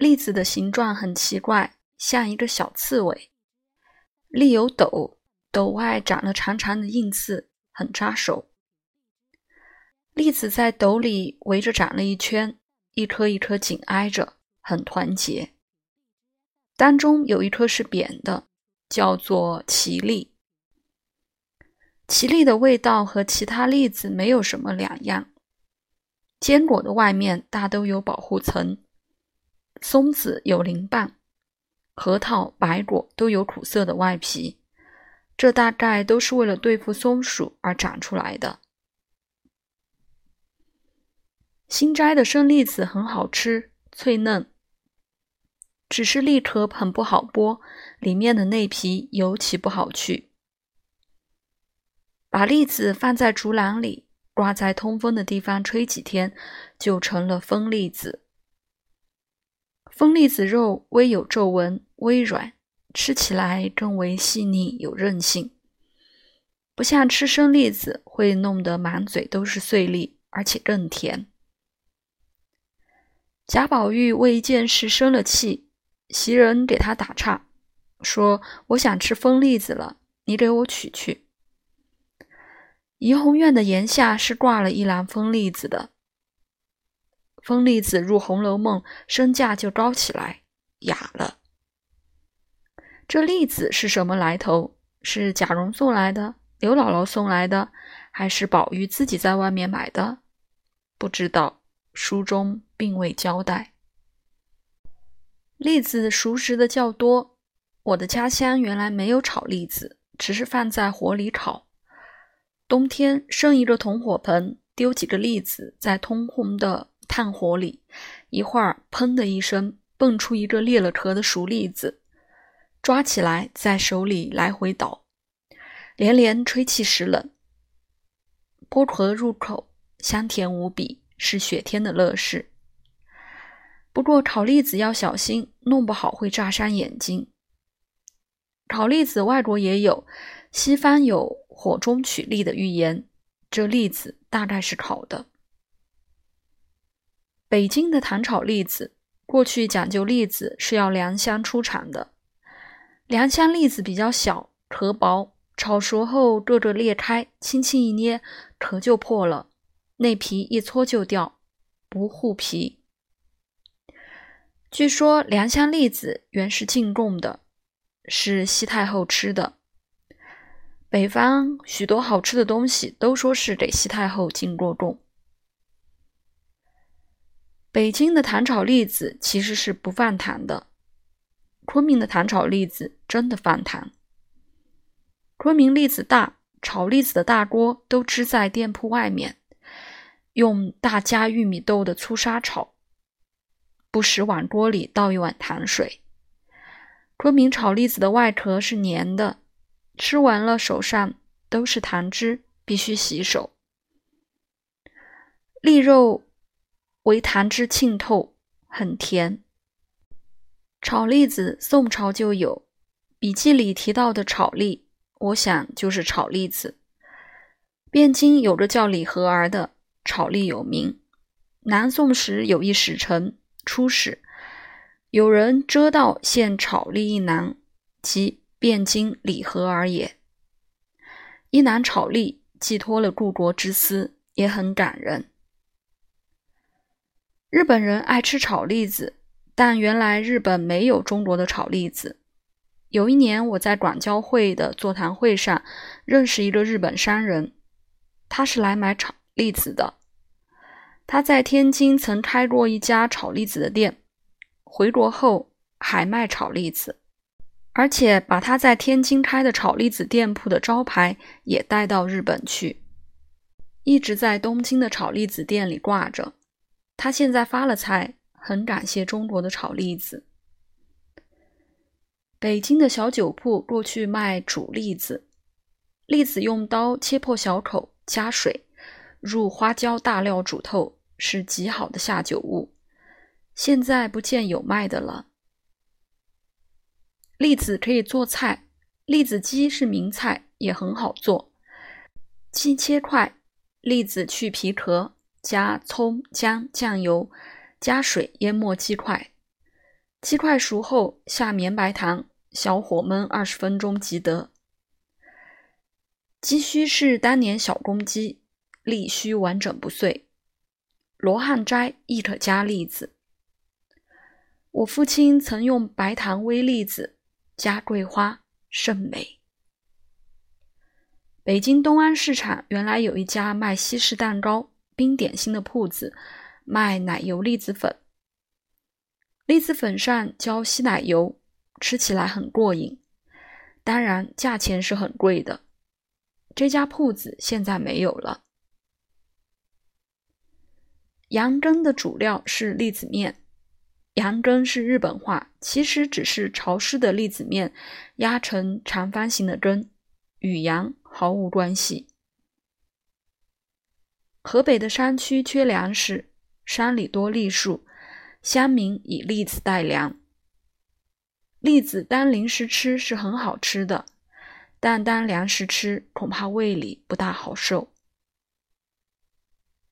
栗子的形状很奇怪，像一个小刺猬。栗有斗，斗外长了长长的硬刺，很扎手。栗子在斗里围着长了一圈，一颗一颗紧挨着，很团结。当中有一颗是扁的，叫做奇栗。奇栗的味道和其他栗子没有什么两样。坚果的外面大都有保护层。松子有鳞瓣，核桃、白果都有苦涩的外皮，这大概都是为了对付松鼠而长出来的。新摘的生栗子很好吃，脆嫩，只是栗壳很不好剥，里面的内皮尤其不好去。把栗子放在竹篮里，挂在通风的地方吹几天，就成了风栗子。风栗子肉微有皱纹，微软，吃起来更为细腻有韧性，不像吃生栗子会弄得满嘴都是碎粒，而且更甜。贾宝玉为一件事生了气，袭人给他打岔，说：“我想吃风栗子了，你给我取去。”怡红院的檐下是挂了一篮风栗子的。风栗子入《红楼梦》，身价就高起来，哑了。这栗子是什么来头？是贾蓉送来的，刘姥姥送来的，还是宝玉自己在外面买的？不知道，书中并未交代。栗子熟食的较多，我的家乡原来没有炒栗子，只是放在火里烤。冬天生一个铜火盆，丢几个栗子在通红的。炭火里，一会儿，砰的一声，蹦出一个裂了壳的熟栗子，抓起来在手里来回捣，连连吹气时冷，剥壳入口，香甜无比，是雪天的乐事。不过烤栗子要小心，弄不好会炸伤眼睛。烤栗子外国也有，西方有火中取栗的寓言，这栗子大概是烤的。北京的糖炒栗子，过去讲究栗子是要良乡出产的。良乡栗子比较小，壳薄，炒熟后个个裂开，轻轻一捏，壳就破了，内皮一搓就掉，不护皮。据说良乡栗子原是进贡的，是西太后吃的。北方许多好吃的东西都说是给西太后进过贡。北京的糖炒栗子其实是不放糖的，昆明的糖炒栗子真的放糖。昆明栗子大，炒栗子的大锅都支在店铺外面，用大加玉米豆的粗砂炒，不时往锅里倒一碗糖水。昆明炒栗子的外壳是粘的，吃完了手上都是糖汁，必须洗手。栗肉。为糖汁沁透，很甜。炒栗子宋朝就有，笔记里提到的炒栗，我想就是炒栗子。汴京有个叫李和儿的，炒栗有名。南宋时有一使臣出使，有人遮道献炒栗一囊，即汴京李和儿也。一囊炒栗，寄托了故国之思，也很感人。日本人爱吃炒栗子，但原来日本没有中国的炒栗子。有一年，我在广交会的座谈会上认识一个日本商人，他是来买炒栗子的。他在天津曾开过一家炒栗子的店，回国后还卖炒栗子，而且把他在天津开的炒栗子店铺的招牌也带到日本去，一直在东京的炒栗子店里挂着。他现在发了财，很感谢中国的炒栗子。北京的小酒铺过去卖煮栗子，栗子用刀切破小口，加水，入花椒大料煮透，是极好的下酒物。现在不见有卖的了。栗子可以做菜，栗子鸡是名菜，也很好做。鸡切块，栗子去皮壳。加葱、姜、酱油，加水淹没鸡块，鸡块熟后下绵白糖，小火焖二十分钟即得。鸡须是当年小公鸡，栗须完整不碎。罗汉斋亦可加栗子。我父亲曾用白糖煨栗子，加桂花，甚美。北京东安市场原来有一家卖西式蛋糕、冰点心的铺子，卖奶油栗子粉。栗子粉上浇稀奶油，吃起来很过瘾，当然价钱是很贵的。这家铺子现在没有了。羊羹的主料是栗子面，羊羹是日本话，其实只是潮湿的栗子面压成长方形的羹，与羊毫无关系。河北的山区缺粮食，山里多栗树，乡民以栗子代粮。栗子当零食吃是很好吃的。但当粮食吃，恐怕胃里不大好受。